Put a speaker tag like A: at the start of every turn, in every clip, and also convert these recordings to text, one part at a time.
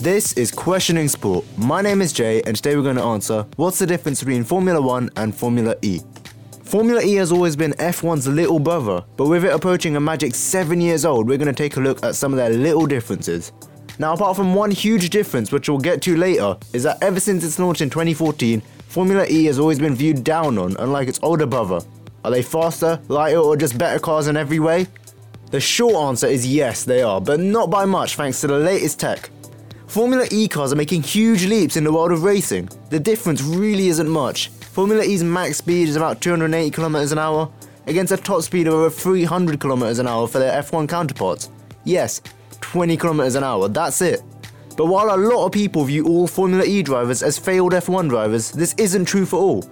A: This is Questioning Sport. My name is Jay, and today we're going to answer what's the difference between Formula One and Formula E? Formula E has always been F1's little brother, but with it approaching a magic seven years old, we're going to take a look at some of their little differences. Now, apart from one huge difference, which we'll get to later, is that ever since its launch in 2014, Formula E has always been viewed down on, unlike its older brother. Are they faster, lighter, or just better cars in every way? The short answer is yes, they are, but not by much thanks to the latest tech. Formula E cars are making huge leaps in the world of racing. The difference really isn't much. Formula E's max speed is about 280 km an hour, against a top speed of over 300 km an hour for their F1 counterparts. Yes, 20 km an hour, that's it. But while a lot of people view all Formula E drivers as failed F1 drivers, this isn't true for all.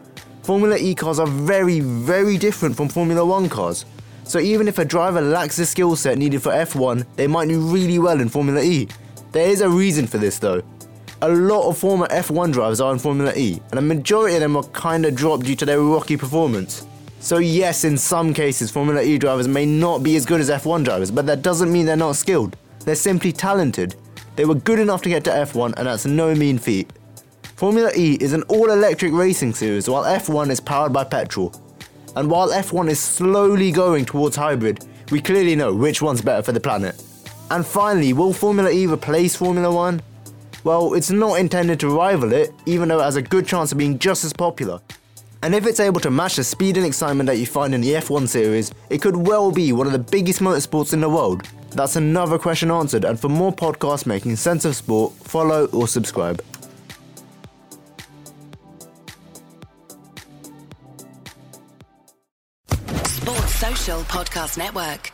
A: Formula E cars are very, very different from Formula 1 cars. So even if a driver lacks the skill set needed for F1, they might do really well in Formula E. There is a reason for this though. A lot of former F1 drivers are in Formula E, and a majority of them were kinda dropped due to their rocky performance. So, yes, in some cases, Formula E drivers may not be as good as F1 drivers, but that doesn't mean they're not skilled. They're simply talented. They were good enough to get to F1, and that's no mean feat. Formula E is an all electric racing series, while F1 is powered by petrol. And while F1 is slowly going towards hybrid, we clearly know which one's better for the planet. And finally, will Formula E replace Formula 1? Well, it's not intended to rival it, even though it has a good chance of being just as popular. And if it's able to match the speed and excitement that you find in the F1 series, it could well be one of the biggest motorsports in the world. That's another question answered, and for more podcasts making sense of sport, follow or subscribe.
B: Sports Social Podcast Network.